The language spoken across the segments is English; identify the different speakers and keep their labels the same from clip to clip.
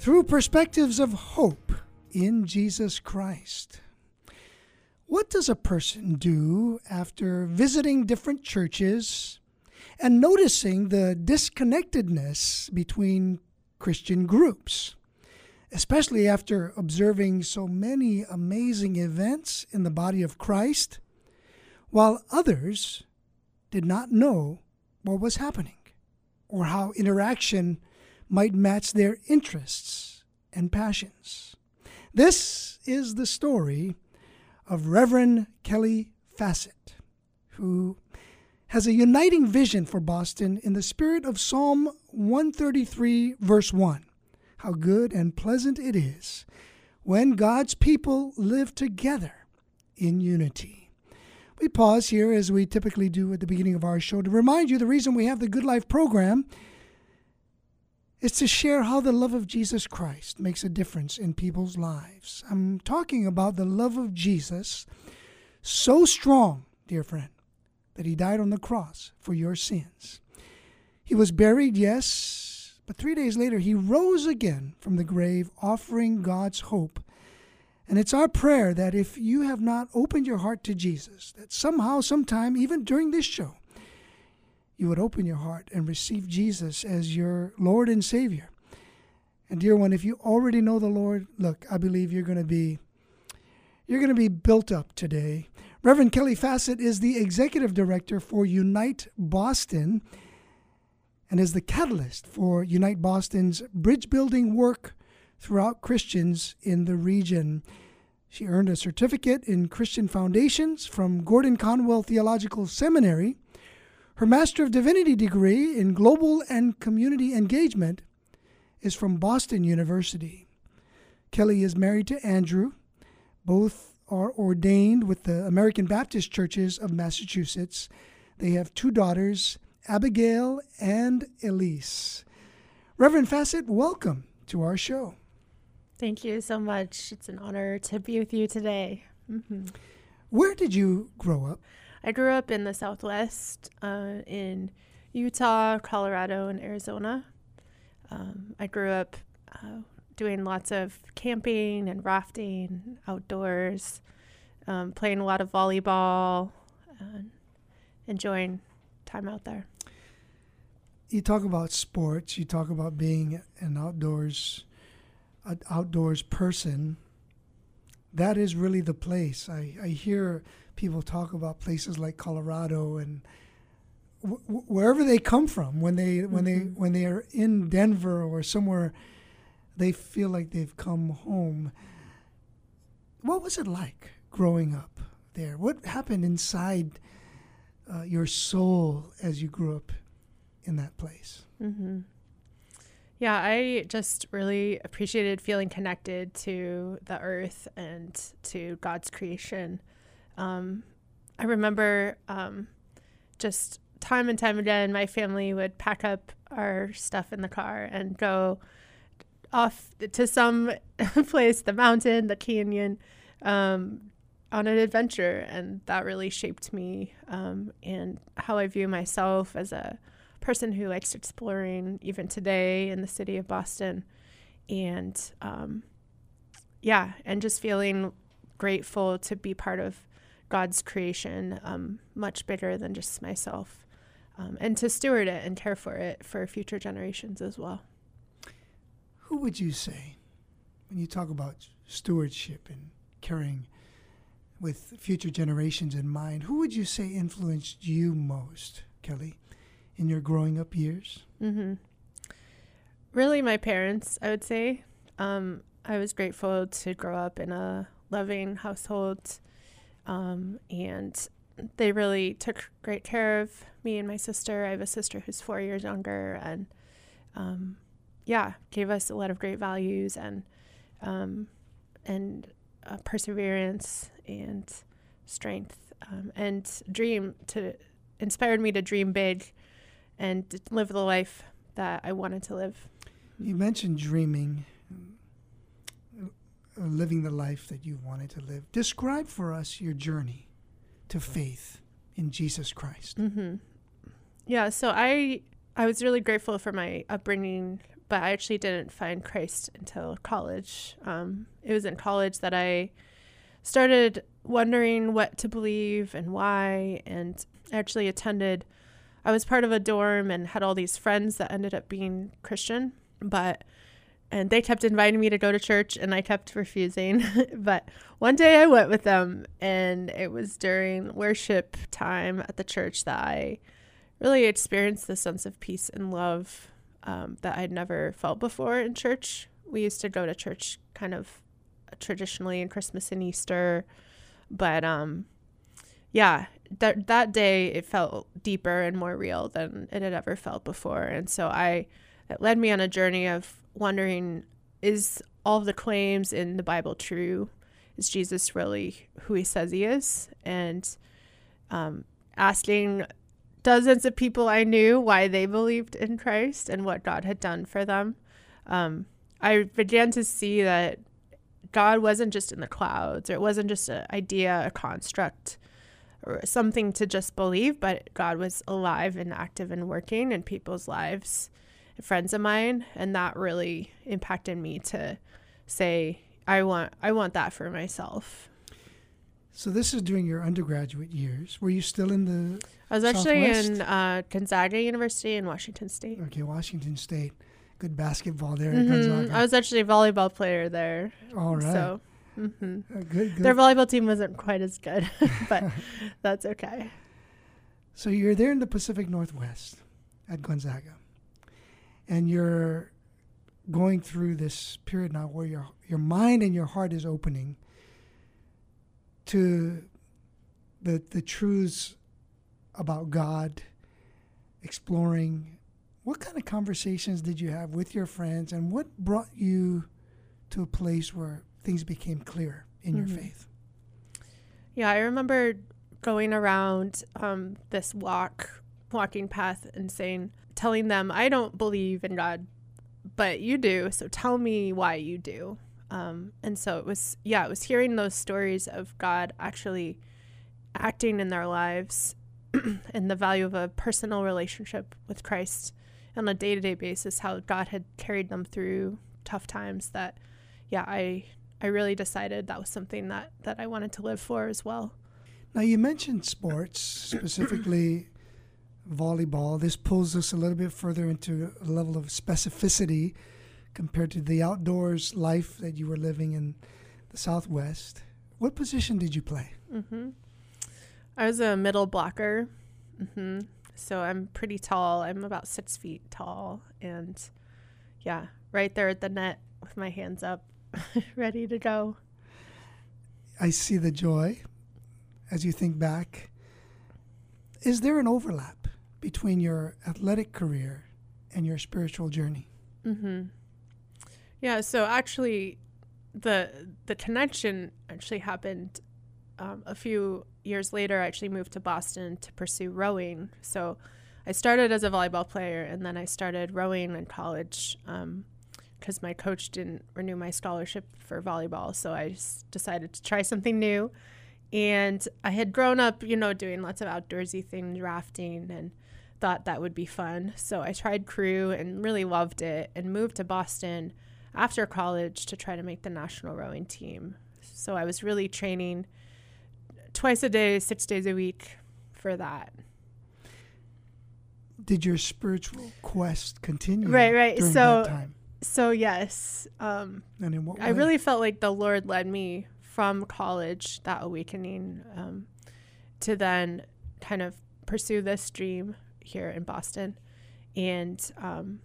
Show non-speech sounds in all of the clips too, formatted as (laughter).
Speaker 1: through perspectives of hope in Jesus Christ. What does a person do after visiting different churches and noticing the disconnectedness between Christian groups? Especially after observing so many amazing events in the body of Christ, while others did not know what was happening or how interaction might match their interests and passions. This is the story of Reverend Kelly Fassett, who has a uniting vision for Boston in the spirit of Psalm 133, verse 1. How good and pleasant it is when God's people live together in unity. We pause here, as we typically do at the beginning of our show, to remind you the reason we have the Good Life program is to share how the love of Jesus Christ makes a difference in people's lives. I'm talking about the love of Jesus so strong, dear friend, that he died on the cross for your sins. He was buried, yes, but three days later he rose again from the grave, offering God's hope. And it's our prayer that if you have not opened your heart to Jesus, that somehow, sometime, even during this show, you would open your heart and receive Jesus as your Lord and Savior. And dear one, if you already know the Lord, look, I believe you're going to be you're going to be built up today. Reverend Kelly Fassett is the executive director for Unite Boston and is the catalyst for Unite Boston's bridge building work throughout Christians in the region. She earned a certificate in Christian Foundations from Gordon Conwell Theological Seminary her Master of Divinity degree in Global and Community Engagement is from Boston University. Kelly is married to Andrew. Both are ordained with the American Baptist Churches of Massachusetts. They have two daughters, Abigail and Elyse. Reverend Fassett, welcome to our show.
Speaker 2: Thank you so much. It's an honor to be with you today.
Speaker 1: Mm-hmm. Where did you grow up?
Speaker 2: I grew up in the Southwest, uh, in Utah, Colorado, and Arizona. Um, I grew up uh, doing lots of camping and rafting outdoors, um, playing a lot of volleyball, enjoying time out there.
Speaker 1: You talk about sports. You talk about being an outdoors, an outdoors person. That is really the place. I, I hear people talk about places like Colorado and w- wherever they come from when they mm-hmm. when they mm-hmm. when they are in Denver or somewhere they feel like they've come home what was it like growing up there what happened inside uh, your soul as you grew up in that place
Speaker 2: mm-hmm. yeah i just really appreciated feeling connected to the earth and to god's creation um, I remember um, just time and time again, my family would pack up our stuff in the car and go off to some (laughs) place, the mountain, the canyon, um, on an adventure. And that really shaped me um, and how I view myself as a person who likes exploring even today in the city of Boston. And um, yeah, and just feeling grateful to be part of God's creation um, much bigger than just myself, um, and to steward it and care for it for future generations as well.
Speaker 1: Who would you say, when you talk about stewardship and caring with future generations in mind, who would you say influenced you most, Kelly, in your growing up years?
Speaker 2: Mm-hmm. Really, my parents, I would say. Um, I was grateful to grow up in a loving household um, and they really took great care of me and my sister. I have a sister who's four years younger, and um, yeah, gave us a lot of great values and um, and uh, perseverance and strength um, and dream to inspired me to dream big and live the life that I wanted to live.
Speaker 1: You mentioned dreaming, living the life that you wanted to live. Describe for us your journey to faith in Jesus Christ.
Speaker 2: Mm-hmm. Yeah, so I I was really grateful for my upbringing, but I actually didn't find Christ until college. Um, it was in college that I started wondering what to believe and why, and I actually attended. I was part of a dorm and had all these friends that ended up being Christian, but and they kept inviting me to go to church and I kept refusing. (laughs) but one day I went with them and it was during worship time at the church that I really experienced the sense of peace and love um, that I'd never felt before in church. We used to go to church kind of traditionally in Christmas and Easter, but um, yeah, that that day it felt deeper and more real than it had ever felt before, and so I it led me on a journey of wondering is all the claims in the Bible true? Is Jesus really who he says he is? And um, asking dozens of people I knew why they believed in Christ and what God had done for them. Um, I began to see that God wasn't just in the clouds, or it wasn't just an idea, a construct, or something to just believe, but God was alive and active and working in people's lives, friends of mine, and that really impacted me to say, I want, I want that for myself.
Speaker 1: So this is during your undergraduate years. Were you still in the?
Speaker 2: I was actually
Speaker 1: Southwest?
Speaker 2: in uh, Gonzaga University in Washington State.
Speaker 1: Okay, Washington State. Good basketball there at
Speaker 2: Mhm.
Speaker 1: Gonzaga.
Speaker 2: I was actually a volleyball player there.
Speaker 1: All right.
Speaker 2: So, hmm
Speaker 1: Uh, good, good.
Speaker 2: their volleyball team wasn't quite as good, (laughs) but (laughs) that's okay.
Speaker 1: So you're there in the Pacific Northwest at Gonzaga, and you're going through this period now where your your mind and your heart is opening to the the truths about God, exploring. What kind of conversations did you have with your friends, and what brought you to a place where things became clear in your
Speaker 2: Mhm.
Speaker 1: faith?
Speaker 2: Yeah, I remember going around um, this walk, walking path, and saying, telling them, I don't believe in God, but you do. So tell me why you do. Um, and so it was, yeah, it was hearing those stories of God actually acting in their lives (clears throat) and the value of a personal relationship with Christ on a day to day basis, how God had carried them through tough times that, yeah, I. I really decided that was something that, that I wanted to live for as well.
Speaker 1: Now, you mentioned sports, (clears throat) specifically volleyball. This pulls us a little bit further into a level of specificity compared to the outdoors life that you were living in the Southwest. What position did you play?
Speaker 2: hmm I was a middle blocker. hmm So I'm pretty tall. I'm about six feet tall. And yeah, right there at the net with my hands up, (laughs) ready to go.
Speaker 1: I see the joy as you think back. Is there an overlap between your athletic career and your spiritual journey?
Speaker 2: Mm-hmm. Yeah. So actually, the the connection actually happened um, a few years later. I actually moved to Boston to pursue rowing. So I started as a volleyball player, and then I started rowing in college because my coach didn't renew my scholarship for volleyball. So I decided to try something new. And I had grown up, you know, doing lots of outdoorsy things, rafting, and thought that would be fun. So I tried crew and really loved it and moved to Boston after college to try to make the national rowing team. So I was really training twice a day, six days a week for that.
Speaker 1: Did your spiritual quest continue?
Speaker 2: Right, right. So-? So, yes, um,
Speaker 1: And in what
Speaker 2: I really felt like the Lord led me from college, that awakening, um, to then kind of pursue this dream here in Boston. And um,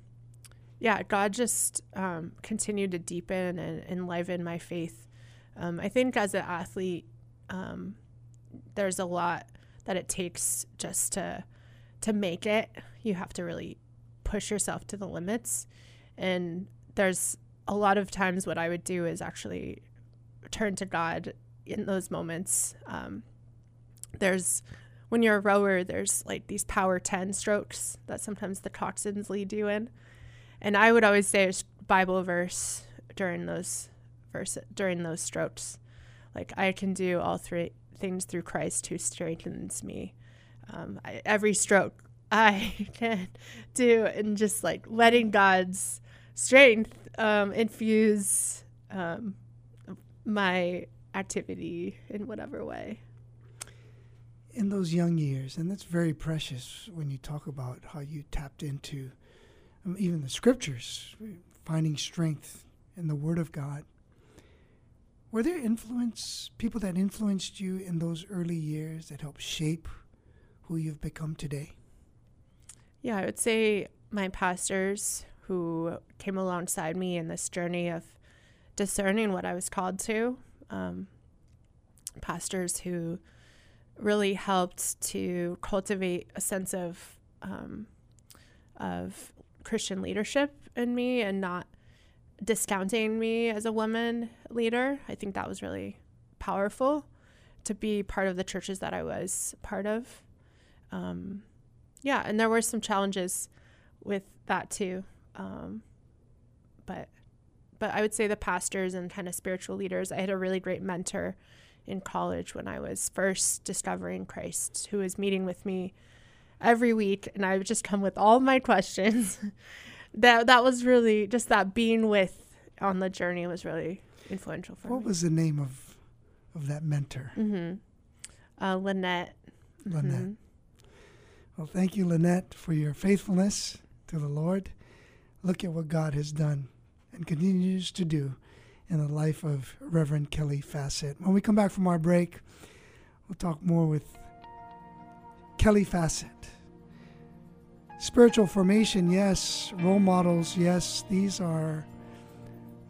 Speaker 2: yeah, God just um, continued to deepen and enliven my faith. Um, I think as an athlete, um, there's a lot that it takes just to to make it. You have to really push yourself to the limits. And there's a lot of times what I would do is actually turn to God in those moments. Um, there's when you're a rower, there's like these power 10 strokes that sometimes the coxswains lead you in. And I would always say a Bible verse during those verse during those strokes. Like I can do all three things through Christ who strengthens me. Um, I, every stroke (laughs) I can do, and just like letting God's strength um, infuse um, my activity in whatever way.
Speaker 1: In those young years, and that's very precious when you talk about how you tapped into um, even the scriptures, finding strength in the Word of God. Were there influence people that influenced you in those early years that helped shape who you've become today?
Speaker 2: Yeah, I would say my pastors who came alongside me in this journey of discerning what I was called to. Um, pastors who really helped to cultivate a sense of um, of Christian leadership in me and not discounting me as a woman leader. I think that was really powerful to be part of the churches that I was part of. Um, yeah, and there were some challenges with that too. Um, but but I would say the pastors and kind of spiritual leaders. I had a really great mentor in college when I was first discovering Christ, who was meeting with me every week, and I would just come with all my questions. (laughs) that that was really just that being with on the journey was really influential for
Speaker 1: what
Speaker 2: me.
Speaker 1: What was the name of of that mentor?
Speaker 2: Mm-hmm. Uh, Lynette.
Speaker 1: Lynette.
Speaker 2: Mm-hmm.
Speaker 1: Well, thank you, Lynette, for your faithfulness to the Lord. Look at what God has done and continues to do in the life of Reverend Kelly Fassett. When we come back from our break, we'll talk more with Kelly Fassett. Spiritual formation, yes. Role models, yes. These are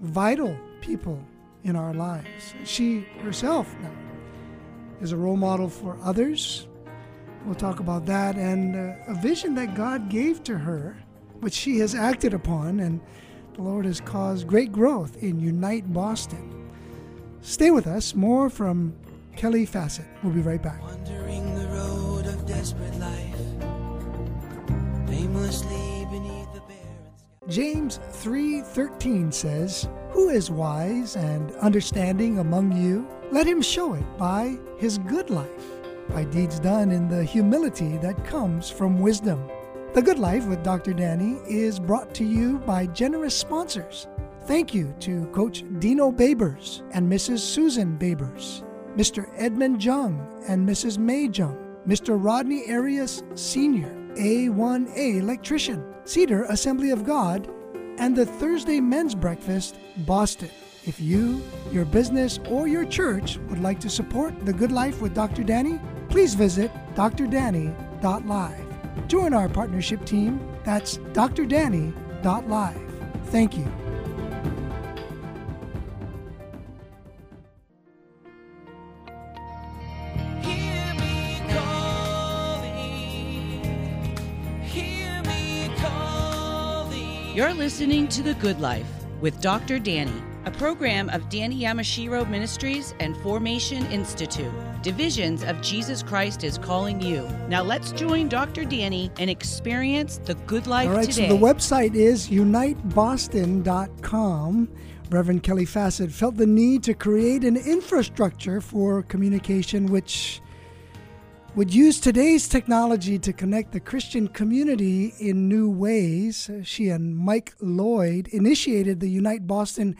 Speaker 1: vital people in our lives. She herself now is a role model for others We'll talk about that and uh, a vision that God gave to her, which she has acted upon, and the Lord has caused great growth in Unite Boston. Stay with us. More from Kelly Fassett. We'll be right back.
Speaker 3: Wandering the road of desperate life, aimlessly beneath the barren sky.
Speaker 1: James 3:13 says, "Who is wise and understanding among you? Let him show it by his good life." by deeds done in the humility that comes from wisdom. The Good Life with Dr. Danny is brought to you by generous sponsors. Thank you to Coach Dino Babers and Mrs. Susan Babers, Mr. Edmund Jung and Mrs. May Jung, Mr. Rodney Arias Sr., A1A electrician, Cedar Assembly of God, and the Thursday Men's Breakfast, Boston. If you, your business, or your church would like to support The Good Life with Dr. Danny, please visit drdanny.live. Join our partnership team. That's drdanny.live. Thank you.
Speaker 3: Hear me calling, hear me calling.
Speaker 4: You're listening to The Good Life with Dr. Danny, a program of Danny Yamashiro Ministries and Formation Institute. Divisions of Jesus Christ is calling you. Now let's join Dr. Danny and experience the good life
Speaker 1: All right,
Speaker 4: today.
Speaker 1: so the website is uniteboston.com. Reverend Kelly Fassett felt the need to create an infrastructure for communication which would use today's technology to connect the Christian community in new ways. She and Mike Lloyd initiated the Unite Boston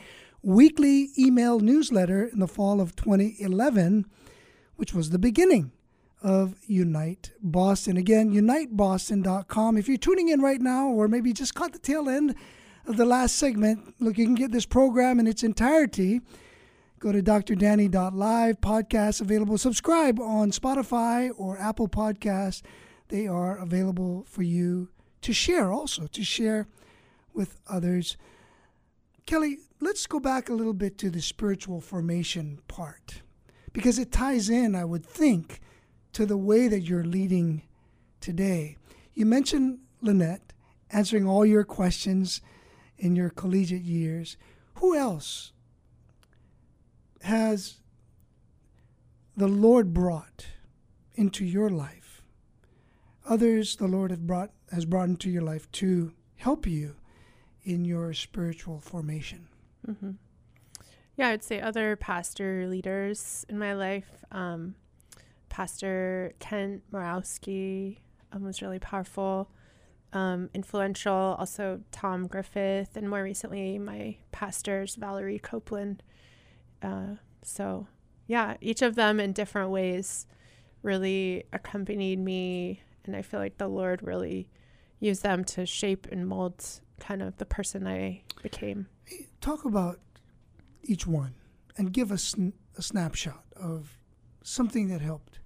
Speaker 1: weekly email newsletter in the fall of 2011, which was the beginning of Unite Boston. Again, uniteboston.com. If you're tuning in right now, or maybe just caught the tail end of the last segment, look, you can get this program in its entirety. Go to drdanny.live, podcast available. Subscribe on Spotify or Apple Podcasts. They are available for you to share also, to share with others. Kelly, let's go back a little bit to the spiritual formation part because it ties in, I would think, to the way that you're leading today. You mentioned Lynette answering all your questions in your collegiate years. Who else has the Lord brought into your life? Others the Lord have brought has brought into your life to help you in your spiritual formation.
Speaker 2: hmm Yeah, I'd say other pastor leaders in my life. Um, pastor Kent Morawski um, was really powerful, um, influential. Also, Tom Griffith, and more recently, my pastors, Valerie Copeland. Uh, so, yeah, each of them in different ways really accompanied me. And I feel like the Lord really used them to shape and mold kind of the person I became.
Speaker 1: Talk about each one and give us sn- a snapshot of something that helped,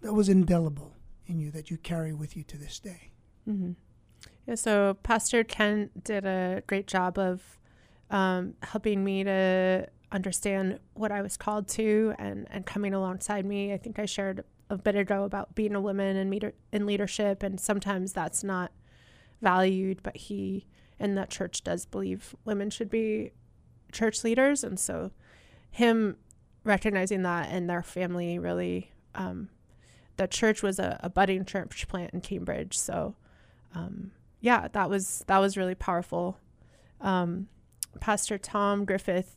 Speaker 1: that was indelible in you, that you carry with you to this day.
Speaker 2: hmm Yeah, so Pastor Ken did a great job of um, helping me to understand what I was called to and, and coming alongside me. I think I shared a bit ago about being a woman in, meter, in leadership, and sometimes that's not valued, but he and that church does believe women should be church leaders. And so him recognizing that and their family really, um, the church was a, a budding church plant in Cambridge. So, um, yeah, that was that was really powerful. Um, Pastor Tom Griffith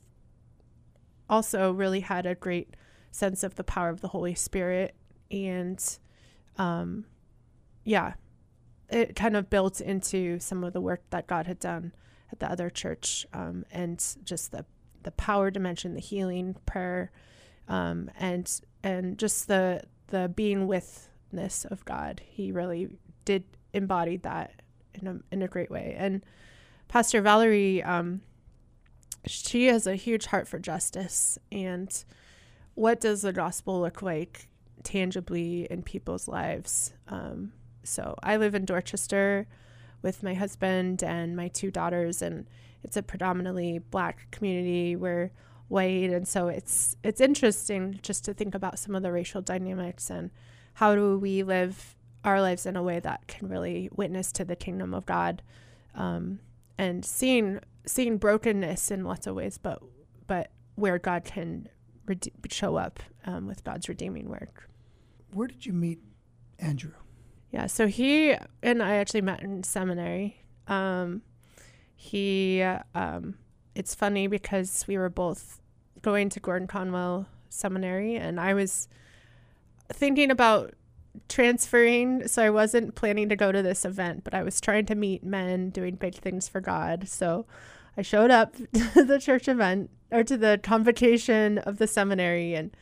Speaker 2: also really had a great sense of the power of the Holy Spirit, and um, yeah, it kind of built into some of the work that God had done at the other church, um, and just the the power dimension, the healing prayer, um, and and just the the being withness of God. He really did embody that in a in a great way. And Pastor Valerie, um, she has a huge heart for justice. And what does the gospel look like tangibly in people's lives? Um, so I live in Dorchester with my husband and my two daughters, and it's a predominantly black community. We're white, and so it's it's interesting just to think about some of the racial dynamics and how do we live our lives in a way that can really witness to the kingdom of God, um, and seeing seeing brokenness in lots of ways, but but where God can rede- show up um, with God's redeeming work.
Speaker 1: Where did you meet Andrew?
Speaker 2: Yeah, so he and I actually met in seminary. Um, he, um, it's funny because we were both going to Gordon Conwell Seminary, and I was thinking about transferring. So I wasn't planning to go to this event, but I was trying to meet men doing big things for God. So I showed up (laughs) to the church event or to the convocation of the seminary, and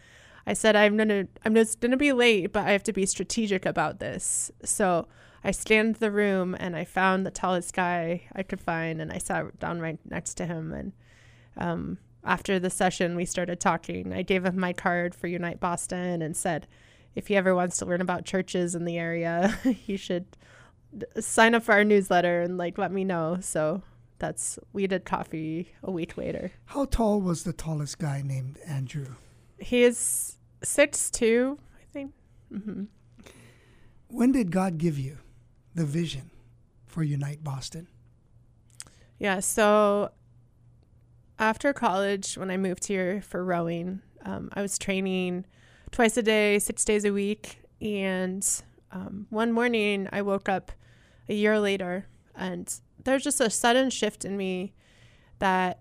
Speaker 2: I said, I'm gonna, I'm just gonna be late, but I have to be strategic about this. So I scanned the room and I found the tallest guy I could find, and I sat down right next to him. And um, after the session, we started talking. I gave him my card for Unite Boston and said, if he ever wants to learn about churches in the area, (laughs) he should sign up for our newsletter and like let me know. So that's we did coffee a week later.
Speaker 1: How tall was the tallest guy named Andrew?
Speaker 2: He is six two, I think. hmm
Speaker 1: When did God give you the vision for Unite Boston?
Speaker 2: Yeah. So after college, when I moved here for rowing, um, I was training twice a day, six days a week. And um, one morning, I woke up a year later, and there's just a sudden shift in me that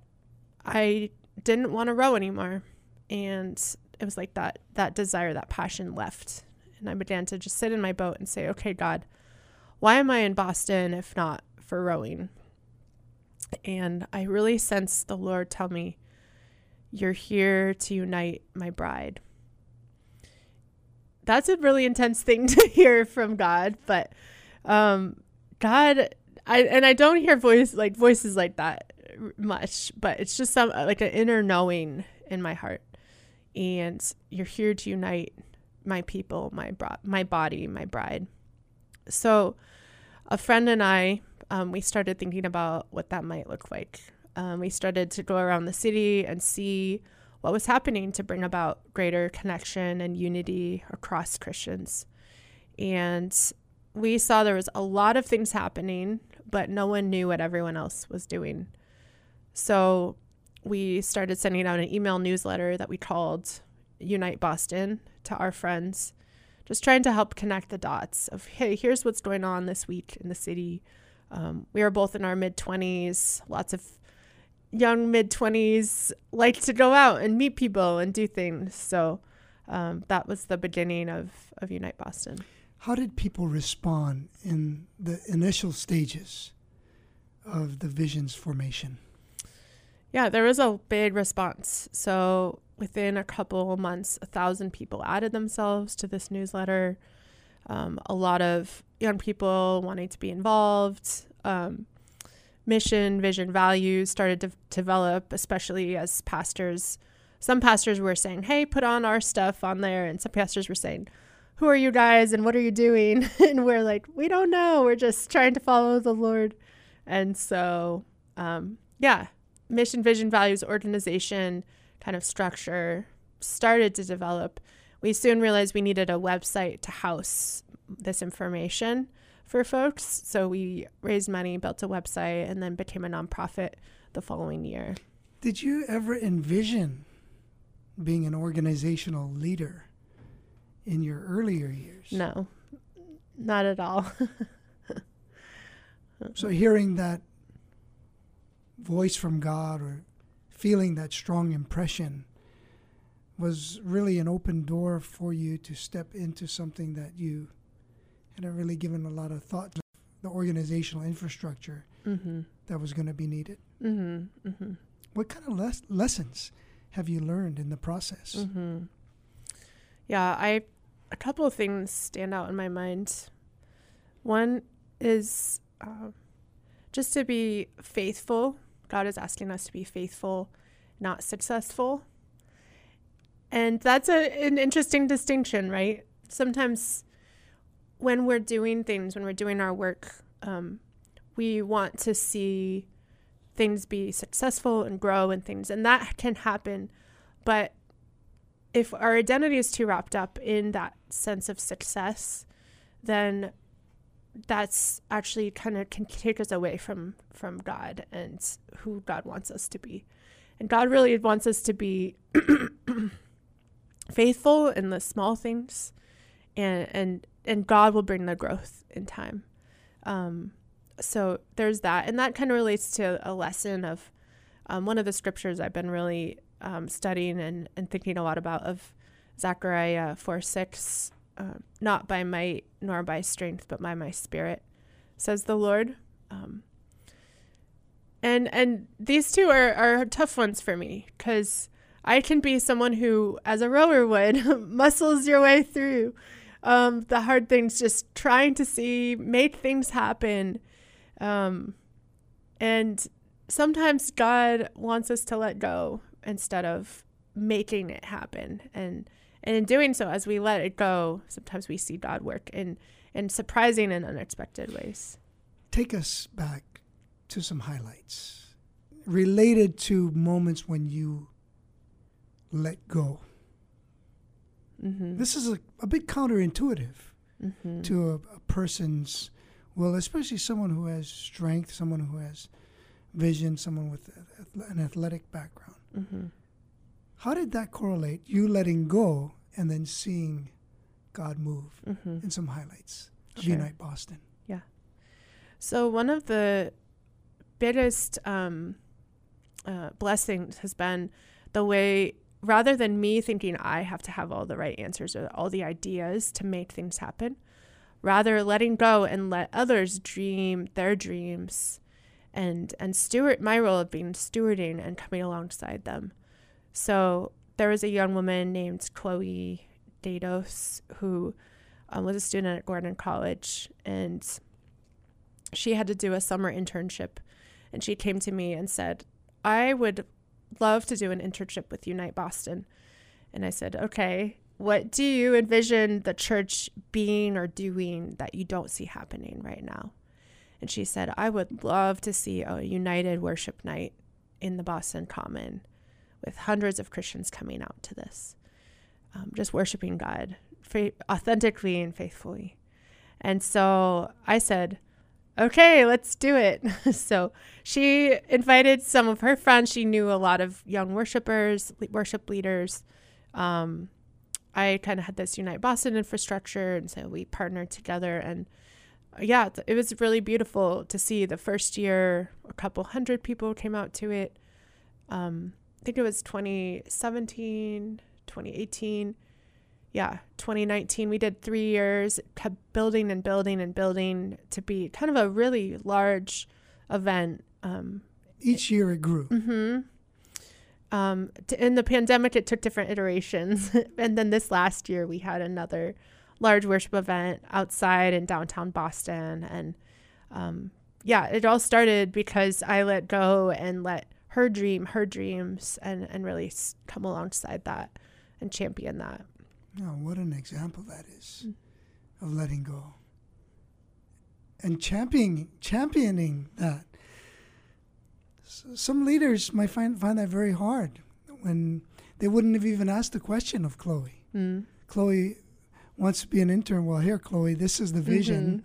Speaker 2: I didn't want to row anymore. And it was like that that desire, that passion left. And I began to just sit in my boat and say, okay, God, why am I in Boston if not for rowing? And I really sensed the Lord tell me, You're here to unite my bride. That's a really intense thing (laughs) to hear from God, but um, God, I and I don't hear voice like voices like that much, but it's just some like an inner knowing in my heart. And you're here to unite my people, my bro- my body, my bride. So, a friend and I, um, we started thinking about what that might look like. Um, we started to go around the city and see what was happening to bring about greater connection and unity across Christians. And we saw there was a lot of things happening, but no one knew what everyone else was doing. So we started sending out an email newsletter that we called Unite Boston to our friends, just trying to help connect the dots of, hey, here's what's going on this week in the city. Um, we were both in our mid 20s, lots of young mid 20s like to go out and meet people and do things. So um, that was the beginning of, of Unite Boston.
Speaker 1: How did people respond in the initial stages of the vision's formation?
Speaker 2: Yeah, there was a big response. So within a couple months, a thousand people added themselves to this newsletter. Um, a lot of young people wanting to be involved. Um, mission, vision, values started to develop, especially as pastors. Some pastors were saying, "Hey, put on our stuff on there," and some pastors were saying, "Who are you guys and what are you doing?" (laughs) and we're like, "We don't know. We're just trying to follow the Lord." And so, um, yeah, mission, vision, values, organization kind of structure started to develop. We soon realized we needed a website to house this information for folks. So we raised money, built a website, and then became a nonprofit the following year.
Speaker 1: Did you ever envision being an organizational leader in your earlier years?
Speaker 2: No, not at all. (laughs)
Speaker 1: So hearing that voice from God or feeling that strong impression was really an open door for you to step into something that you hadn't really given a lot of thought to the organizational infrastructure
Speaker 2: mm-hmm.
Speaker 1: that was going to be needed.
Speaker 2: Mm-hmm. Mm-hmm.
Speaker 1: What kind of les- lessons have you learned in the process?
Speaker 2: Mm-hmm. Yeah, I a couple of things stand out in my mind. One is uh, just to be faithful. God is asking us to be faithful, not successful. And that's a, an interesting distinction, right? Sometimes when we're doing things, when we're doing our work, um, we want to see things be successful and grow and things, and that can happen. But if our identity is too wrapped up in that sense of success, then that's actually kind of can take us away from from God and who God wants us to be. And God really wants us to be (coughs) faithful in the small things and and and God will bring the growth in time. Um, so there's that, and that kind of relates to a lesson of um, one of the scriptures I've been really um, studying and, and thinking a lot about of Zechariah 4 6. Uh, not by might nor by strength, but by my spirit, says the Lord. Um, and and these two are, are tough ones for me because I can be someone who, as a rower would, (laughs) muscles your way through um, the hard things, just trying to see, make things happen. Um, and sometimes God wants us to let go instead of making it happen. And and in doing so, as we let it go, sometimes we see God work in in surprising and unexpected ways.
Speaker 1: Take us back to some highlights related to moments when you let go.
Speaker 2: Mm-hmm.
Speaker 1: This is a, a bit counterintuitive
Speaker 2: mm-hmm.
Speaker 1: to a, a person's will, especially someone who has strength, someone who has vision, someone with a- an athletic background.
Speaker 2: Mm-hmm.
Speaker 1: How did that correlate? You letting go and then seeing God move
Speaker 2: Mm-hmm.
Speaker 1: in some highlights of
Speaker 2: Sure.
Speaker 1: Unite Boston. Yeah.
Speaker 2: So one of the biggest um, uh, blessings has been the way, rather than me thinking I have to have all the right answers or all the ideas to make things happen, rather letting go and let others dream their dreams, and and steward my role of being stewarding and coming alongside them. So there was a young woman named Chloe Dados who um, was a student at Gordon College and she had to do a summer internship. And she came to me and said i would love to do an internship with unite boston. And i said okay what do you envision the church being or doing that you don't see happening right now? And she said i would love to see a united worship night in the boston common with hundreds of christians coming out to this um, just worshiping god fa- authentically and faithfully and so i said okay, let's do it. (laughs) so she invited some of her friends. She knew a lot of young worshipers, worship leaders. Um, I kind of had this Unite Boston infrastructure, and so we partnered together. And uh, yeah, it was really beautiful to see. The first year, a couple hundred people came out to it. Um, I think it was 2017, 2018 yeah, 2019, we did three years, kept building and building and building to be kind of a really large event. Um,
Speaker 1: Each year it grew.
Speaker 2: hmm Um, t- in the pandemic, it took different iterations. (laughs) and then this last year, we had another large worship event outside in downtown Boston. And um, yeah, it all started because I let go and let her dream her dreams and, and really come alongside that and champion that.
Speaker 1: Oh, what an example that is of letting go and championing championing that. Some leaders might find find that very hard when they wouldn't have even asked the question of Chloe.
Speaker 2: Mm.
Speaker 1: Chloe wants to be an intern. Well, here, Chloe, this is the vision.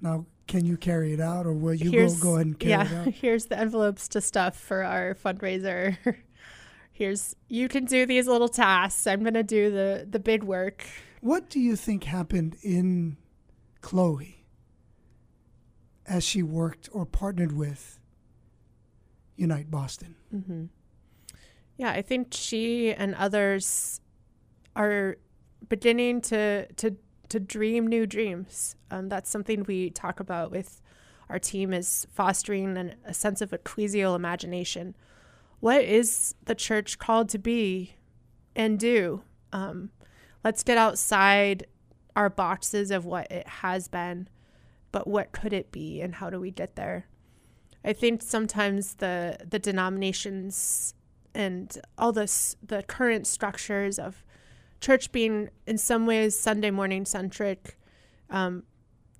Speaker 1: Now, can you carry it out, or will you go go ahead and carry
Speaker 2: yeah,
Speaker 1: it out?
Speaker 2: Yeah, (laughs) here's the envelopes to stuff for our fundraiser. (laughs) here's you can do these little tasks. I'm gonna do the the big work.
Speaker 1: What do you think happened in Chloe as she worked or partnered with Unite Boston?
Speaker 2: hmm Yeah, I think she and others are beginning to to to dream new dreams. Um, that's something we talk about with our team is fostering an, a sense of ecclesial imagination. What is the church called to be and do? Um, let's get outside our boxes of what it has been, but what could it be, and how do we get there? I think sometimes the the denominations and all this the current structures of church being in some ways Sunday morning centric, um,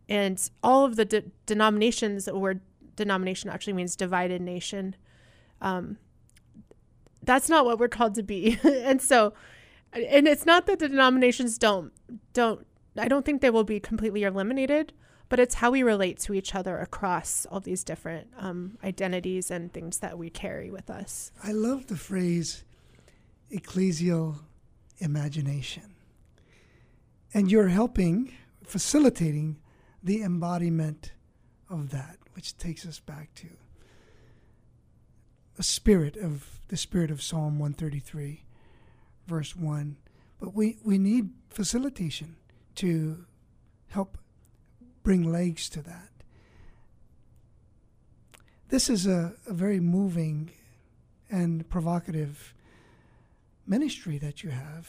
Speaker 2: and all of the de- denominations. The word denomination actually means divided nation. Um, that's not what we're called to be, (laughs) and so, and it's not that the denominations don't don't. I don't think they will be completely eliminated, but it's how we relate to each other across all these different um, identities and things that we carry with us.
Speaker 1: I love the phrase ecclesial imagination. And you're helping, facilitating the embodiment of that, which takes us back to a spirit of the spirit of Psalm 133, verse 1. But we, we need facilitation to help bring legs to that. This is a, a very moving and provocative ministry that you have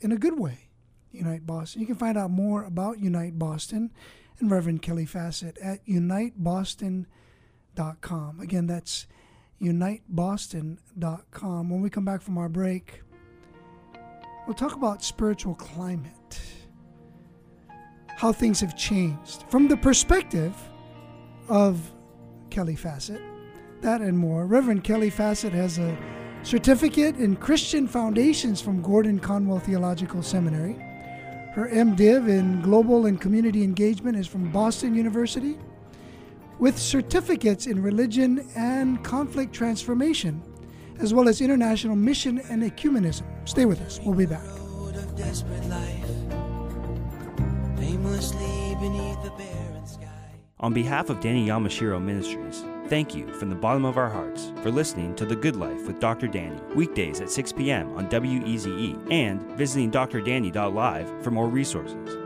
Speaker 1: in a good way, Unite Boston. You can find out more about Unite Boston and Reverend Kelly Fassett at uniteboston.com. Again, that's uniteboston.com. When we come back from our break, we'll talk about spiritual climate, how things have changed from the perspective of Kelly Fassett. That and more. Reverend Kelly Fassett has a certificate in Christian Foundations from Gordon Conwell Theological Seminary. Her MDiv in Global and Community Engagement is from Boston University, with certificates in Religion and Conflict Transformation, as well as International Mission and Ecumenism. Stay with us. We'll be back.
Speaker 3: road of desperate life, aimlessly beneath the barren sky.
Speaker 5: On behalf of Danny Yamashiro Ministries, thank you from the bottom of our hearts for listening to The Good Life with Dr. Danny, weekdays at 6 p.m. on WEZE, and visiting drdanny.live for more resources.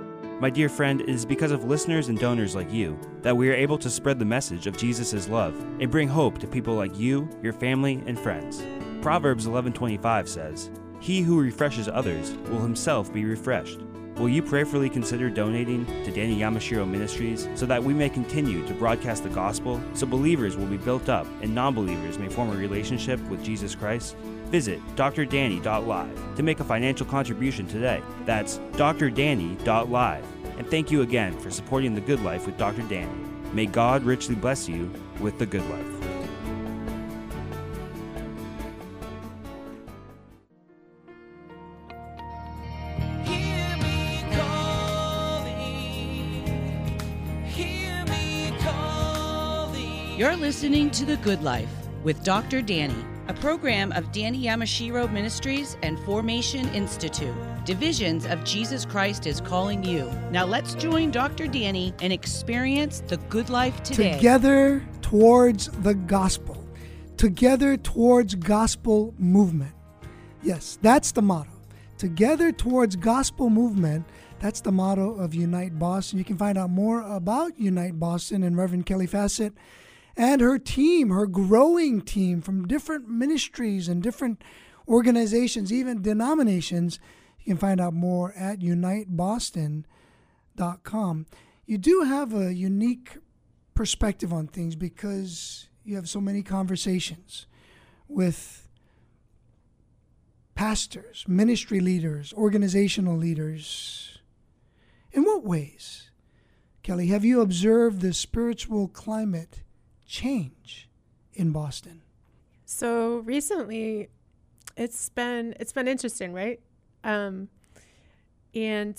Speaker 5: My dear friend, it is because of listeners and donors like you that we are able to spread the message of Jesus' love and bring hope to people like you, your family, and friends. Proverbs 11:25 says, "He who refreshes others will himself be refreshed." Will you prayerfully consider donating to Danny Yamashiro Ministries so that we may continue to broadcast the gospel so believers will be built up and non believers may form a relationship with Jesus Christ? Visit drdanny.live to make a financial contribution today. That's drdanny.live. And thank you again for supporting The Good Life with Dr. Danny. May God richly bless you with The Good Life.
Speaker 4: Listening to The Good Life with Dr. Danny, a program of Danny Yamashiro Ministries and Formation Institute. Divisions of Jesus Christ is calling you. Now let's join Dr. Danny and experience the good life today.
Speaker 1: Together towards the gospel. Together towards gospel movement. Yes, that's the motto. Together towards gospel movement. That's the motto of Unite Boston. You can find out more about Unite Boston and Reverend Kelly Fassett and her team, her growing team from different ministries and different organizations, even denominations. You can find out more at uniteboston.com. You do have a unique perspective on things because you have so many conversations with pastors, ministry leaders, organizational leaders. In what ways, Kelly, have you observed the spiritual climate change in Boston?
Speaker 2: So recently, it's been it's been interesting, right? Um, and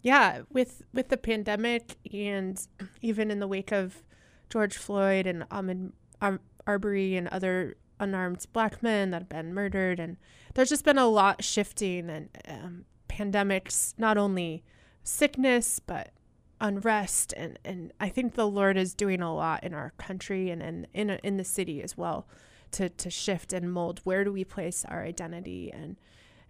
Speaker 2: yeah, with with the pandemic and even in the wake of George Floyd and Ahmaud Ar- Arbery and other unarmed black men that have been murdered, and there's just been a lot shifting and um, pandemics, not only sickness but unrest, and and I think the Lord is doing a lot in our country and and in in the city as well to to shift and mold where do we place our identity and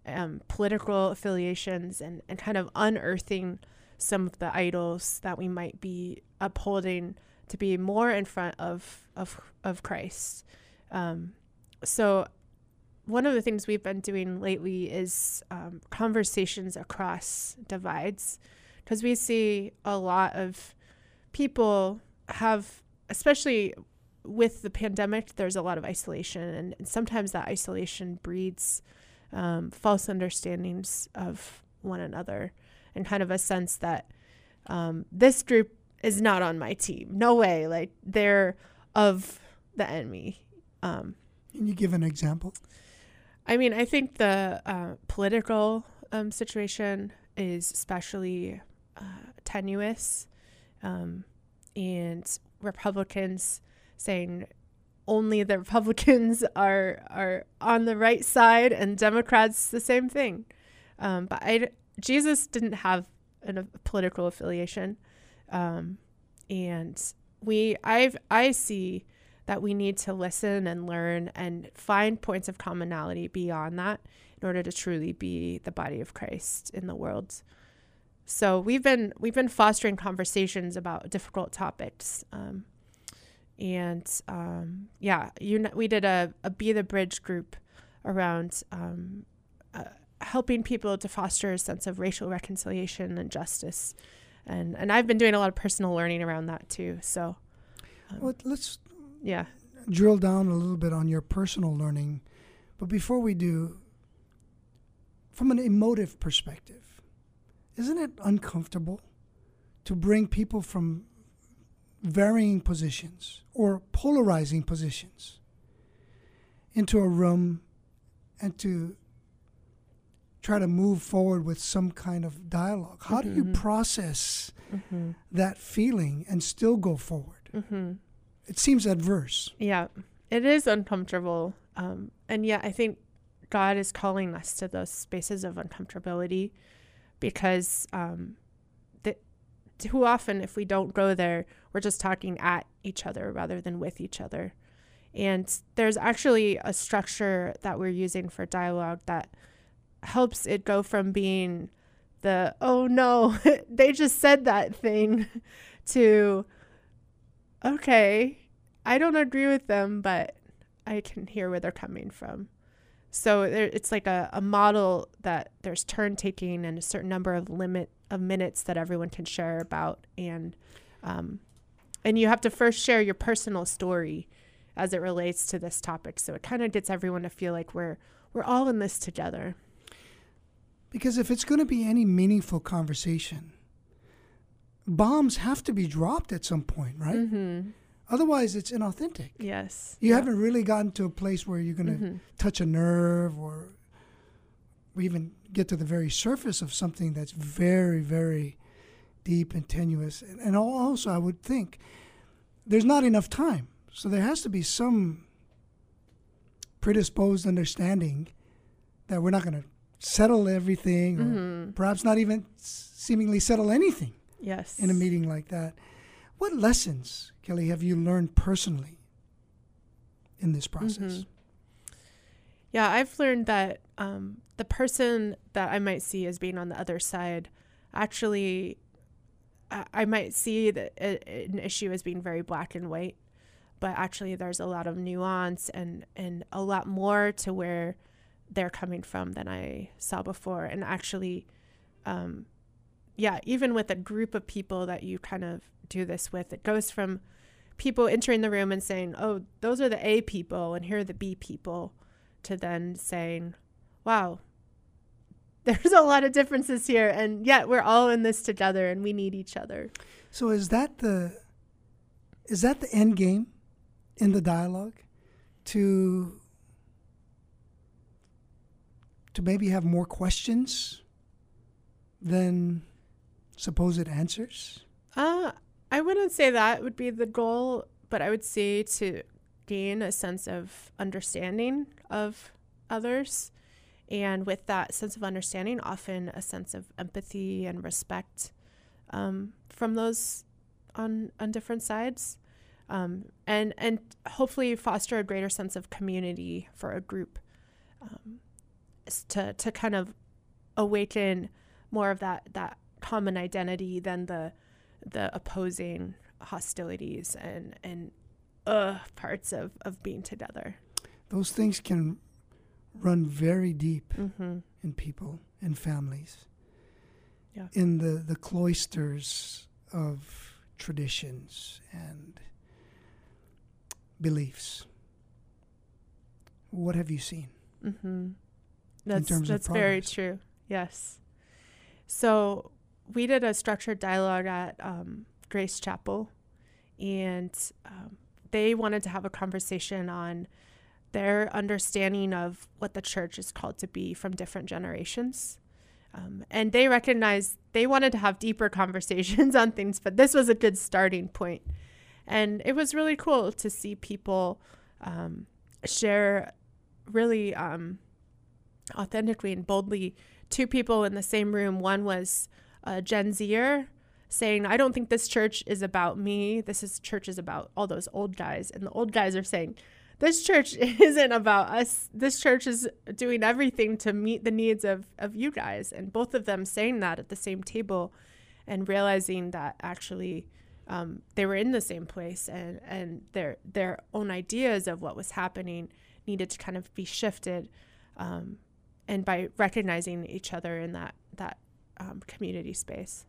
Speaker 2: um, political affiliations and, and kind of unearthing some of the idols that we might be upholding to be more in front of of of Christ. Um, so one of the things we've been doing lately is um, conversations across divides because we see a lot of people have especially with the pandemic there's a lot of isolation and, and sometimes that isolation breeds um, false understandings of one another and kind of a sense that um, this group is not on my team. No way. Like they're of the enemy. Um,
Speaker 1: Can you give an example?
Speaker 2: I mean, I think the uh, political um, situation is especially uh, tenuous, um, and Republicans saying only the (laughs) Republicans are are on the right side, and Democrats the same thing. Um, but I, Jesus didn't have an, a political affiliation, um, and we I've I see that we need to listen and learn and find points of commonality beyond that in order to truly be the body of Christ in the world. So we've been we've been fostering conversations about difficult topics. Um, and um, yeah, you know, we did a, a Be the Bridge group around um, uh, helping people to foster a sense of racial reconciliation and justice, and and I've been doing a lot of personal learning around that too. So, um,
Speaker 1: Well, let's
Speaker 2: yeah,
Speaker 1: drill down a little bit on your personal learning. But before we do, from an emotive perspective, isn't it uncomfortable to bring people from varying positions or polarizing positions into a room and to try to move forward with some kind of dialogue? How do you
Speaker 2: Mhm.
Speaker 1: process
Speaker 2: mm-hmm.
Speaker 1: that feeling and still go forward?
Speaker 2: Mm-hmm.
Speaker 1: It seems adverse.
Speaker 2: yeah, it is uncomfortable, um, and yet I think God is calling us to those spaces of uncomfortability because um, the, too often, if we don't go there, we're just talking at each other rather than with each other. And there's actually a structure that we're using for dialogue that helps it go from being the, oh no, (laughs) they just said that thing, (laughs) to, okay, I don't agree with them, but I can hear where they're coming from. So there, it's like a, a model that there's turn taking and a certain number of limit of minutes that everyone can share about, and um, and you have to first share your personal story as it relates to this topic. So it kind of gets everyone to feel like we're we're all in this together.
Speaker 1: Because if it's going to be any meaningful conversation, bombs have to be dropped at some point, right?
Speaker 2: Mm-hmm.
Speaker 1: Otherwise, it's inauthentic.
Speaker 2: Yes.
Speaker 1: You
Speaker 2: Yeah.
Speaker 1: haven't really gotten to a place where you're going to
Speaker 2: Mhm.
Speaker 1: touch a nerve or even get to the very surface of something that's very, very deep and tenuous. And, and also, I would think there's not enough time So there has to be some predisposed understanding that we're not going to settle everything, or
Speaker 2: Mhm.
Speaker 1: perhaps not even seemingly settle anything
Speaker 2: Yes.
Speaker 1: in a meeting like that. What lessons, Kelly, have you learned personally in this process?
Speaker 2: Mhm. Yeah, I've learned that um, the person that I might see as being on the other side, actually, I, I might see that an issue as being very black and white, but actually, there's a lot of nuance and and a lot more to where they're coming from than I saw before. And actually, um, yeah, even with a group of people that you kind of do this with, it goes from people entering the room and saying, "Oh, those are the A people, and here are the B people," to then saying, "Wow, (laughs) there's a lot of differences here, and yet we're all in this together, and we need each other."
Speaker 1: So is that the is that the end game in the dialogue to to maybe have more questions than supposed answers?
Speaker 2: Uh, I wouldn't say that would be the goal, but I would say to gain a sense of understanding of others. And with that sense of understanding, often a sense of empathy and respect um, from those on, on different sides. Um, and, and hopefully foster a greater sense of community for a group um, to, to kind of awaken more of that, that common identity than the the opposing hostilities and and uh parts of of being together.
Speaker 1: Those things can run very deep
Speaker 2: Mm-hmm.
Speaker 1: in people and families.
Speaker 2: Yeah.
Speaker 1: In the, the cloisters of traditions and beliefs. What have you seen?
Speaker 2: Mm-hmm. That's that's very true. Yes. So we did a structured dialogue at um, Grace Chapel, and um, they wanted to have a conversation on their understanding of what the church is called to be from different generations. Um, and they recognized they wanted to have deeper (laughs) conversations on things, but this was a good starting point. And it was really cool to see people um, share really um, authentically and boldly. Two people in the same room. One was a Gen Zer saying, I don't think this church is about me. This is church is about all those old guys. And the old guys are saying, this church (laughs) isn't about us. This church is doing everything to meet the needs of, of you guys. And both of them saying that at the same table and realizing that actually um, they were in the same place and, and their their own ideas of what was happening needed to kind of be shifted. Um, and by recognizing each other in that that um, community space.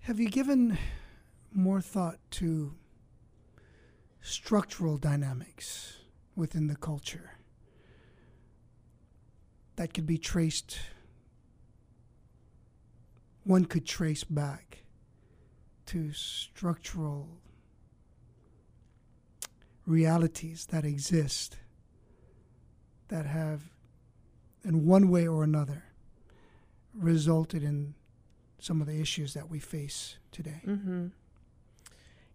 Speaker 1: Have you given more thought to structural dynamics within the culture that could be traced? One could trace back to structural realities that exist that have, in one way or another, resulted in some of the issues that we face today.
Speaker 2: Mm-hmm.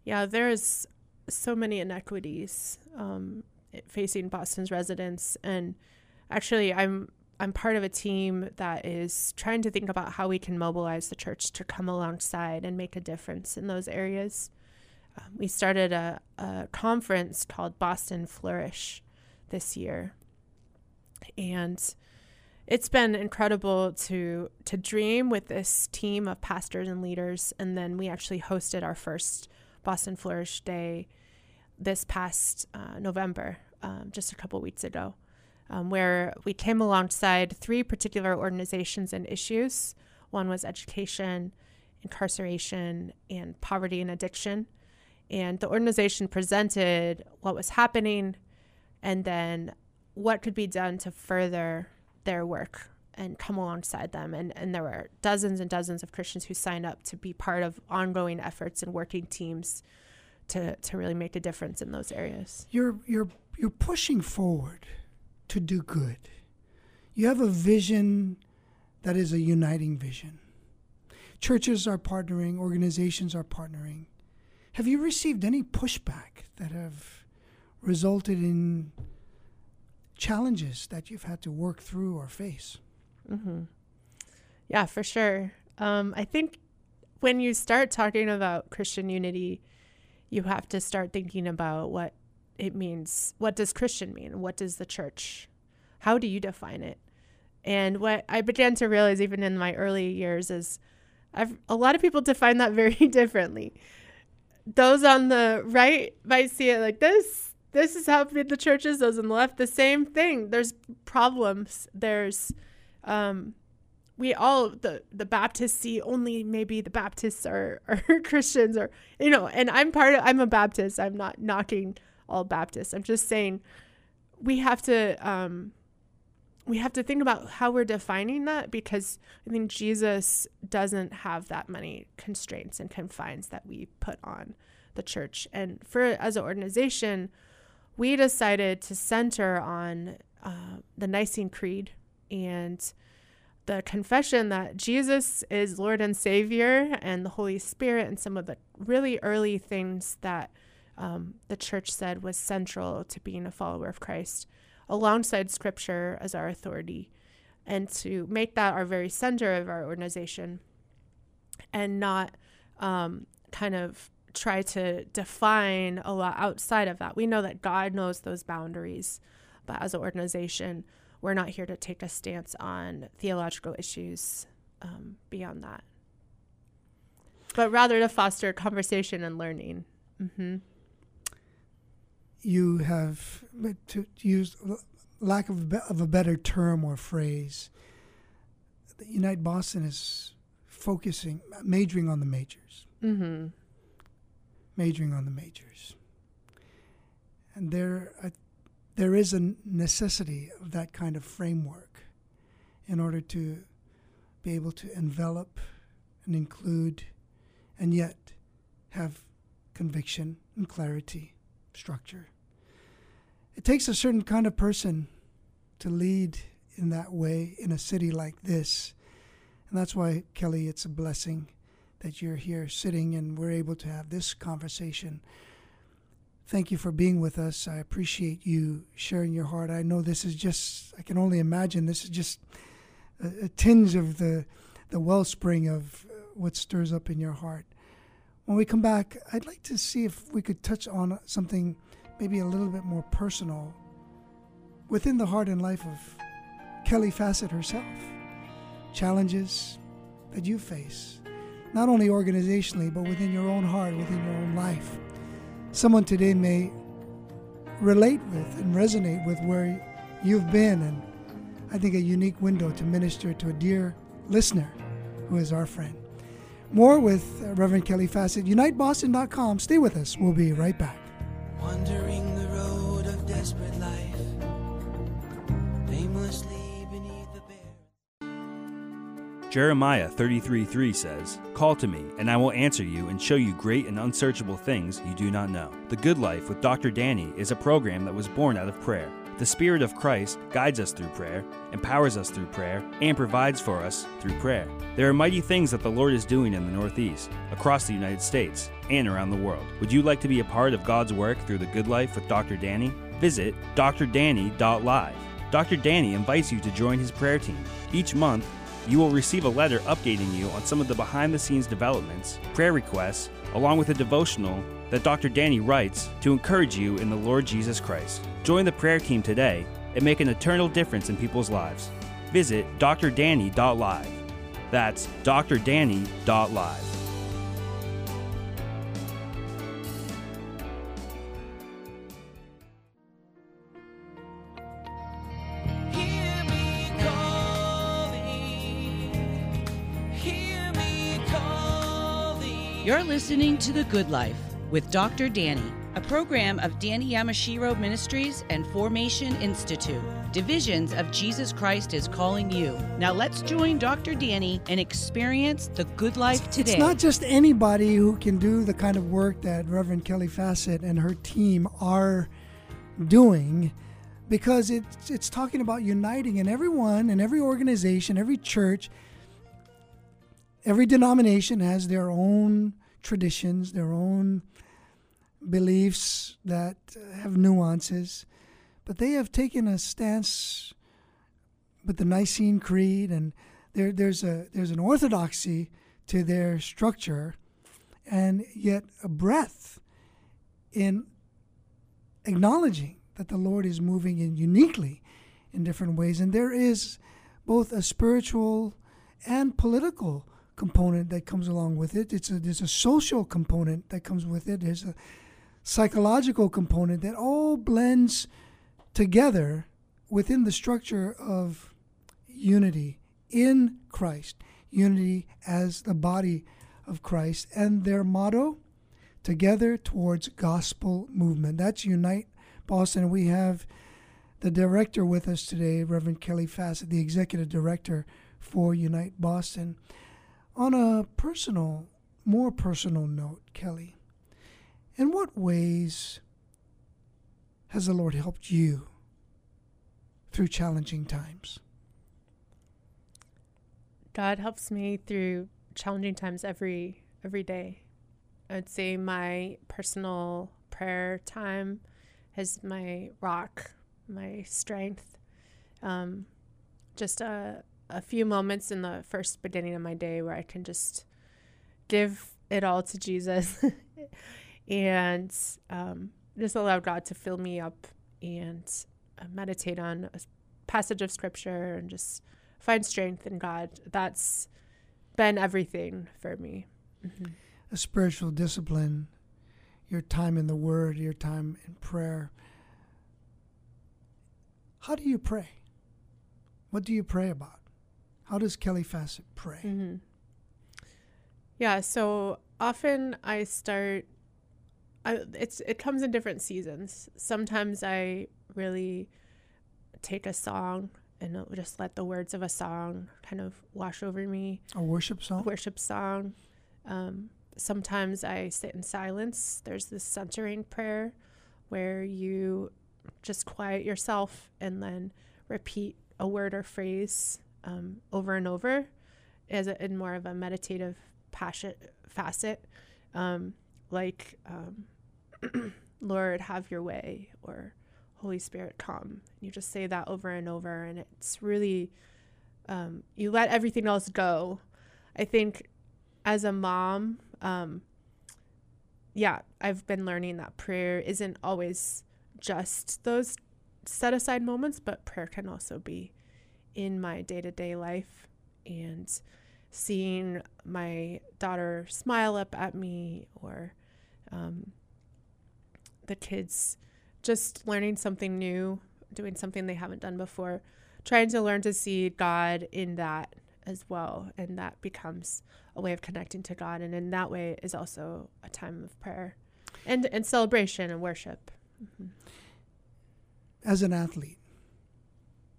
Speaker 2: Yeah, there's so many inequities um, facing Boston's residents, and actually, I'm I'm part of a team that is trying to think about how we can mobilize the church to come alongside and make a difference in those areas. Um, we started a, a conference called Boston Flourish this year, and it's been incredible to to dream with this team of pastors and leaders. And then we actually hosted our first boston flourish day this past uh, november um, just a couple weeks ago um, where we came alongside three particular organizations and issues. One was education incarceration and poverty and addiction. And the organization presented what was happening and then what could be done to further their work and come alongside them. And, and there were dozens and dozens of Christians who signed up to be part of ongoing efforts and working teams to, to really make a difference in those areas.
Speaker 1: You're you're you're pushing forward to do good. You have a vision that is a uniting vision. Churches are partnering, organizations are partnering. Have you received any pushback that have resulted in challenges that you've had to work through or face?
Speaker 2: Mm-hmm. Yeah, for sure. Um, I think when you start talking about Christian unity, you have to start thinking about what it means. What does Christian mean? What does the church? How do you define it? And what I began to realize, even in my early years, is I've, a lot of people define that (laughs) very differently. Those on the right might see it like this. This is how the church is. Those on the left, the same thing. There's problems. There's um, we all the the Baptists see only maybe the Baptists are (laughs) are Christians or you know, and I'm part of I'm a Baptist. I'm not knocking all Baptists. I'm just saying we have to um we have to think about how we're defining that because I think Jesus doesn't have that many constraints and confines that we put on the church. And for as an organization, we decided to center on uh, the Nicene Creed and the confession that Jesus is Lord and Savior and the Holy Spirit, and some of the really early things that um, the church said was central to being a follower of Christ, alongside Scripture as our authority, and to make that our very center of our organization and not um, kind of try to define a lot outside of that. We know that God knows those boundaries, but as an organization, we're not here to take a stance on theological issues um, beyond that, but rather to foster conversation and learning. Mm-hmm.
Speaker 1: You have, to use lack of, of a better term or phrase, Unite Boston is focusing, majoring on the majors.
Speaker 2: Mm-hmm.
Speaker 1: Majoring on the majors. And there, there is a necessity of that kind of framework in order to be able to envelop and include and yet have conviction and clarity, structure. It takes a certain kind of person to lead in that way in a city like this. And that's why, Kelly, it's a blessing that you're here sitting and we're able to have this conversation thank you for being with us. I appreciate you sharing your heart. I know this is just, I can only imagine this is just a, a tinge of the, the wellspring of uh, what stirs up in your heart. When we come back, I'd like to see if we could touch on something maybe a little bit more personal within the heart and life of Kelly Fassett herself. Challenges that you face, not only organizationally, but within your own heart, within your own life someone today may relate with and resonate with where you've been, and I think a unique window to minister to a dear listener who is our friend. More with uh, Reverend Kelly Fassett. UniteBoston.com. Stay with us. We'll be right back.
Speaker 5: Jeremiah 33:3 says, "Call to me, and I will answer you and show you great and unsearchable things you do not know." The Good Life with Dr. Danny is a program that was born out of prayer. The Spirit of Christ guides us through prayer, empowers us through prayer, and provides for us through prayer. There are mighty things that the Lord is doing in the Northeast, across the United States, and around the world. Would you like to be a part of God's work through the Good Life with Dr. Danny? Visit drdanny.live. Dr. Danny invites you to join his prayer team. Each month, you will receive a letter updating you on some of the behind the scenes developments, prayer requests, along with a devotional that Dr. Danny writes to encourage you in the Lord Jesus Christ. Join the prayer team today and make an eternal difference in people's lives. Visit drdanny.live. That's drdanny.live.
Speaker 4: You're listening to The Good Life with Dr. Danny, a program of Danny Yamashiro Ministries and Formation Institute. Divisions of Jesus Christ is calling you. Now let's join Dr. Danny and experience the good life today.
Speaker 1: It's not just anybody who can do the kind of work that Reverend Kelly Fassett and her team are doing because it's, it's talking about uniting and everyone and every organization, every church, every denomination has their own traditions, their own beliefs that uh, have nuances, but they have taken a stance with the Nicene Creed, and there, there's a there's an orthodoxy to their structure, and yet a breadth in acknowledging that the Lord is moving in uniquely in different ways, and there is both a spiritual and political component that comes along with it. It's a, there's a social component that comes with it. There's a psychological component that all blends together within the structure of unity in Christ, unity as the body of Christ, and their motto, together towards gospel movement. That's Unite Boston. We have the director with us today, Reverend Kelly Fassett, the executive director for Unite Boston. On a personal, more personal note, Kelly, in what ways has the Lord helped you through challenging times?
Speaker 2: God helps me through challenging times every every day. I'd say my personal prayer time is my rock, my strength. Um, just a a few moments in the first beginning of my day where I can just give it all to Jesus (laughs) and um, just allow God to fill me up and uh, meditate on a passage of scripture and just find strength in God. That's been everything for me. Mm-hmm.
Speaker 1: A spiritual discipline, your time in the Word, your time in prayer. How do you pray? What do you pray about? How does Kelly Fassett pray?
Speaker 2: Mm-hmm. Yeah, so often I start. I, it's it comes in different seasons. Sometimes I really take a song and just let the words of a song kind of wash over me.
Speaker 1: A worship song.
Speaker 2: A worship song. Um, sometimes I sit in silence. There's this centering prayer where you just quiet yourself and then repeat a word or phrase um, over and over as a, in more of a meditative passion facet, um, like um, (clears throat) Lord, have your way, or Holy Spirit, come. You just say that over and over, and it's really um, you let everything else go. I think as a mom, um, yeah, I've been learning that prayer isn't always just those set aside moments, but prayer can also be in my day to day life and seeing my daughter smile up at me or um, the kids just learning something new, doing something they haven't done before, trying to learn to see God in that as well. And that becomes a way of connecting to God. And in that way is also a time of prayer and, and celebration and worship. Mm-hmm.
Speaker 1: As an athlete,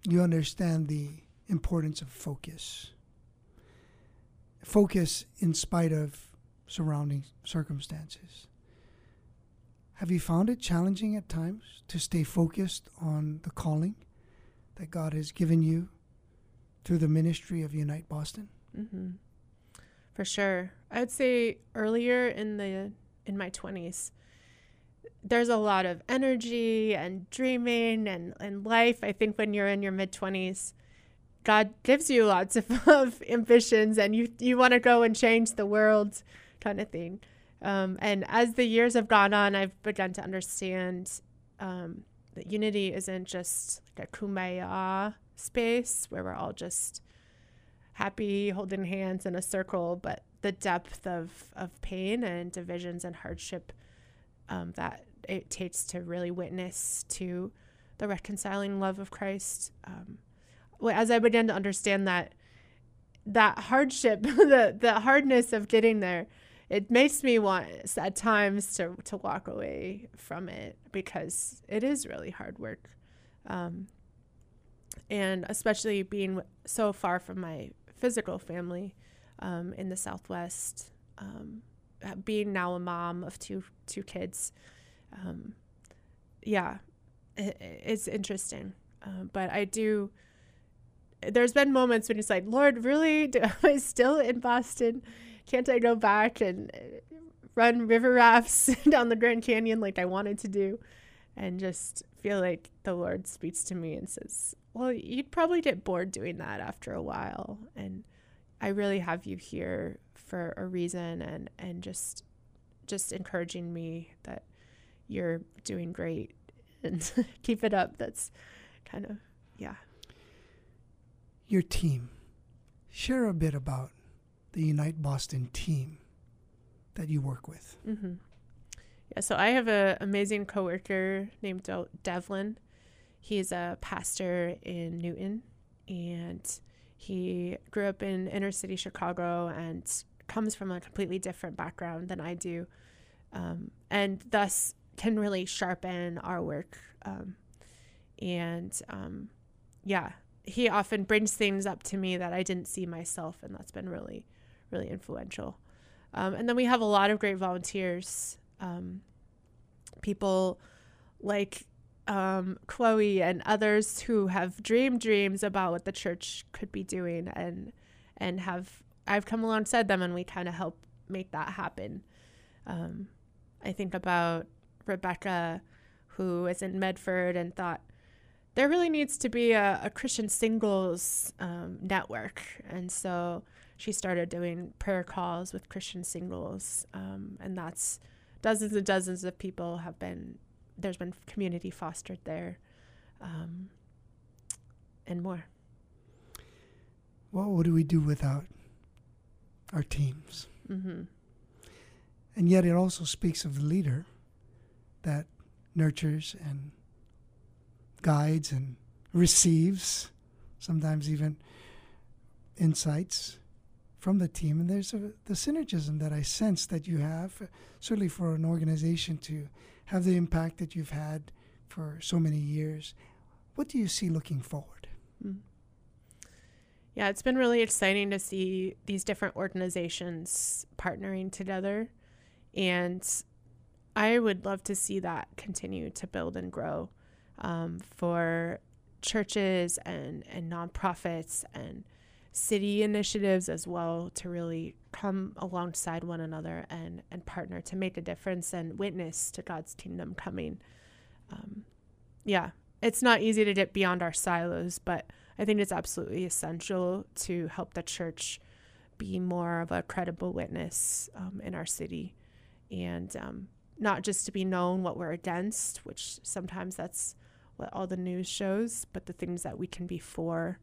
Speaker 1: you understand the importance of focus. Focus in spite of surrounding circumstances. Have you found it challenging at times to stay focused on the calling that God has given you through the ministry of Unite Boston?
Speaker 2: Mm-hmm. For sure, I would say earlier in the in my twenties, there's a lot of energy and dreaming and, and life. I think when you're in your mid 20s, God gives you lots of, (laughs) of ambitions and you, you want to go and change the world kind of thing. Um, and as the years have gone on, I've begun to understand um, that unity isn't just like a kumbaya space where we're all just happy holding hands in a circle, but the depth of, of pain and divisions and hardship um, that it takes to really witness to the reconciling love of Christ. Um, as I began to understand that that hardship, (laughs) the the hardness of getting there, it makes me want at times to to walk away from it because it is really hard work, um, and especially being so far from my physical family um, in the Southwest. Um, being now a mom of two two kids, um, yeah, it, it's interesting. Uh, but I do. There's been moments when it's like, Lord, really, (laughs) do, am I still in Boston? Can't I go back and uh, run river rafts (laughs) down the Grand Canyon like I wanted to do and just feel like the Lord speaks to me and says, Well, you'd probably get bored doing that after a while. And I really have you here for a reason and, and just just encouraging me that you're doing great and (laughs) keep it up. That's kind of yeah.
Speaker 1: Your team. Share a bit about the Unite Boston team that you work with.
Speaker 2: Mm-hmm. Yeah, so I have an amazing coworker named De- Devlin. He's a pastor in Newton, and he grew up in inner city Chicago and comes from a completely different background than I do, um, and thus can really sharpen our work. Um, and um, yeah, he often brings things up to me that I didn't see myself, and that's been really, really influential. Um, and then we have a lot of great volunteers, um, people like um, Chloe and others who have dreamed dreams about what the church could be doing, and and have I've come alongside them, and we kind of help make that happen. Um, I think about Rebecca, who is in Medford, and thought there really needs to be a, a Christian singles um, network, and so she started doing prayer calls with Christian singles, um, and that's dozens and dozens of people have been. There's been community fostered there, um, and more.
Speaker 1: What would we do without our teams?
Speaker 2: Mm-hmm.
Speaker 1: And yet, it also speaks of the leader that nurtures and guides and receives, sometimes even insights from the team. And there's a, the synergism that I sense that you have, certainly for an organization to have the impact that you've had for so many years. What do you see looking forward?
Speaker 2: Mm. Yeah, it's been really exciting to see these different organizations partnering together. And I would love to see that continue to build and grow um, for churches and, and nonprofits and city initiatives as well to really come alongside one another and, and partner to make a difference and witness to God's kingdom coming. Um, yeah, it's not easy to get beyond our silos, but I think it's absolutely essential to help the church be more of a credible witness um, in our city and um, not just to be known what we're against, which sometimes that's what all the news shows, but the things that we can be for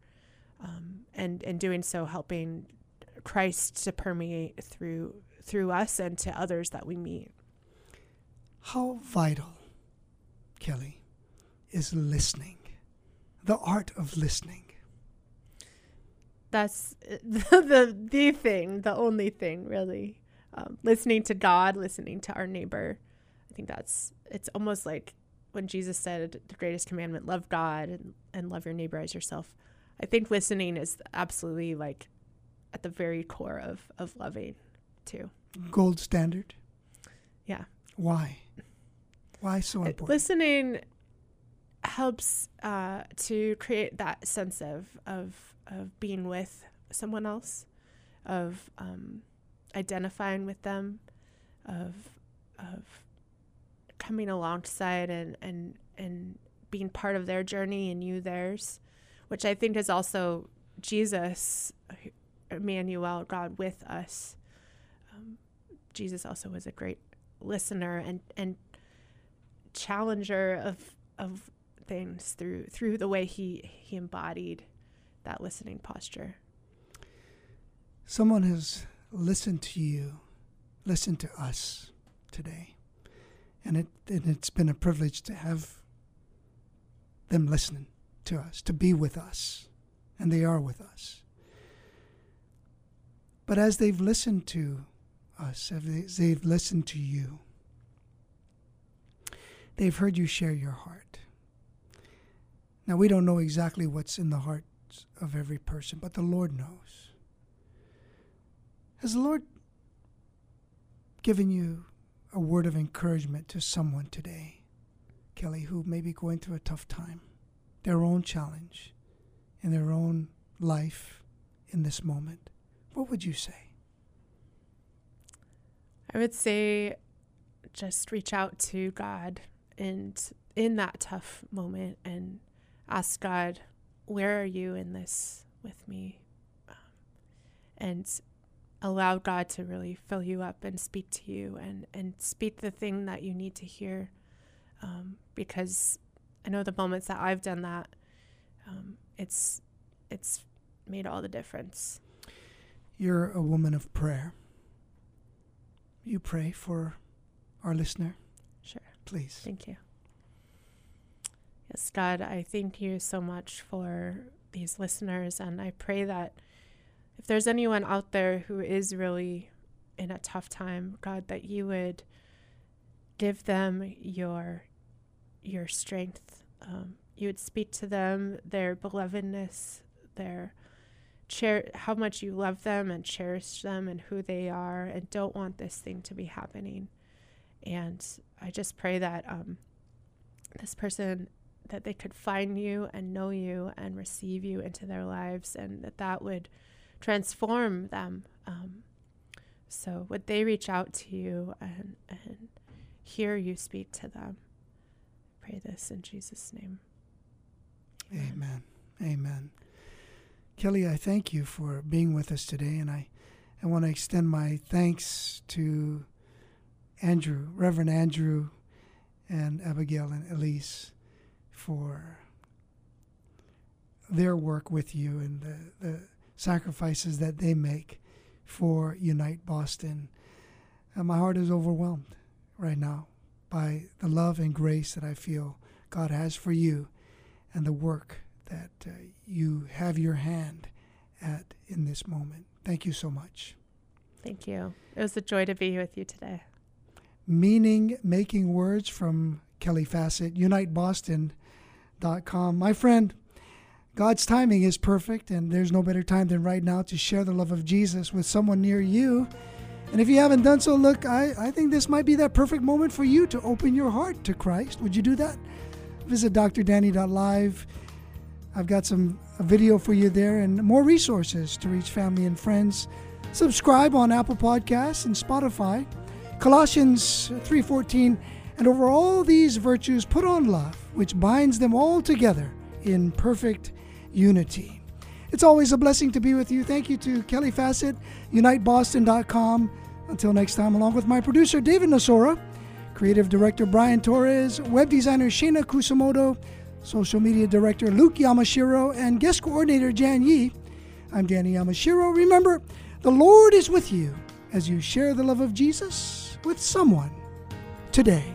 Speaker 2: um, and and doing so helping Christ to permeate through through us and to others that we meet.
Speaker 1: How vital, Kelly, is listening, the art of listening.
Speaker 2: That's the (laughs) the, the thing, the only thing, really. Um, listening to God, listening to our neighbor. I think that's it's almost like when Jesus said the greatest commandment, love God and, and love your neighbor as yourself. I think listening is absolutely like at the very core of, of loving too.
Speaker 1: Gold standard.
Speaker 2: Yeah.
Speaker 1: Why? Why so important?
Speaker 2: listening helps uh, to create that sense of, of, of being with someone else, of um, identifying with them, of, of coming alongside and, and, and being part of their journey and you theirs which I think is also Jesus, Emmanuel, God with us. Um, Jesus also was a great listener and and challenger of of things through through the way he he embodied that listening posture.
Speaker 1: Someone has listened to you, listened to us today, and it and it's been a privilege to have them listening to us, to be with us, and they are with us. But as they've listened to us, as they've listened to you, they've heard you share your heart. Now, we don't know exactly what's in the hearts of every person, but the Lord knows. Has the Lord given you a word of encouragement to someone today, Kelly, who may be going through a tough time? their own challenge in their own life in this moment, what would you say?
Speaker 2: I would say just reach out to God and in that tough moment and ask God, where are you in this with me? Um, and allow God to really fill you up and speak to you and, and speak the thing that you need to hear. Um, because I know the moments that I've done that, um, it's it's made all the difference.
Speaker 1: You're a woman of prayer. You pray for our listener.
Speaker 2: Sure.
Speaker 1: Please.
Speaker 2: Thank you. Yes, God, I thank you so much for these listeners. And I pray that if there's anyone out there who is really in a tough time, God, that you would give them your your strength. Um, you would speak to them, their belovedness, their cher- how much you love them and cherish them and who they are, and don't want this thing to be happening. And I just pray that um, this person that they could find you and know you and receive you into their lives, and that that would transform them. Um, so would they reach out to you and and hear you speak to them? Pray this in Jesus' name.
Speaker 1: Amen. Amen. Kelly, I thank you for being with us today, and I, I want to extend my thanks to Andrew, Reverend Andrew, and Abigail and Elyse for their work with you and the, the sacrifices that they make for Unite Boston. And my heart is overwhelmed right now by the love and grace that I feel God has for you and the work that uh, you have your hand at in this moment. Thank you so much.
Speaker 2: Thank you. It was a joy to be with you today.
Speaker 1: Meaning Making Words from Kelly Fassett, UniteBoston.com. My friend, God's timing is perfect, and there's no better time than right now to share the love of Jesus with someone near you. And if you haven't done so, look, I, I think this might be that perfect moment for you to open your heart to Christ. Would you do that? Visit drdanny.live. I've got some video for you there and more resources to reach family and friends. Subscribe on Apple Podcasts and Spotify. Colossians 3:14 and over all these virtues put on love, which binds them all together in perfect unity. It's always a blessing to be with you. Thank you to Kelly Fassett, UniteBoston.com. Until next time, along with my producer David Nasora, creative director Brian Torres, web designer Shana Kusumoto, social media director Luke Yamashiro, and guest coordinator Jan Yi. I'm Danny Yamashiro. Remember, the Lord is with you as you share the love of Jesus with someone today.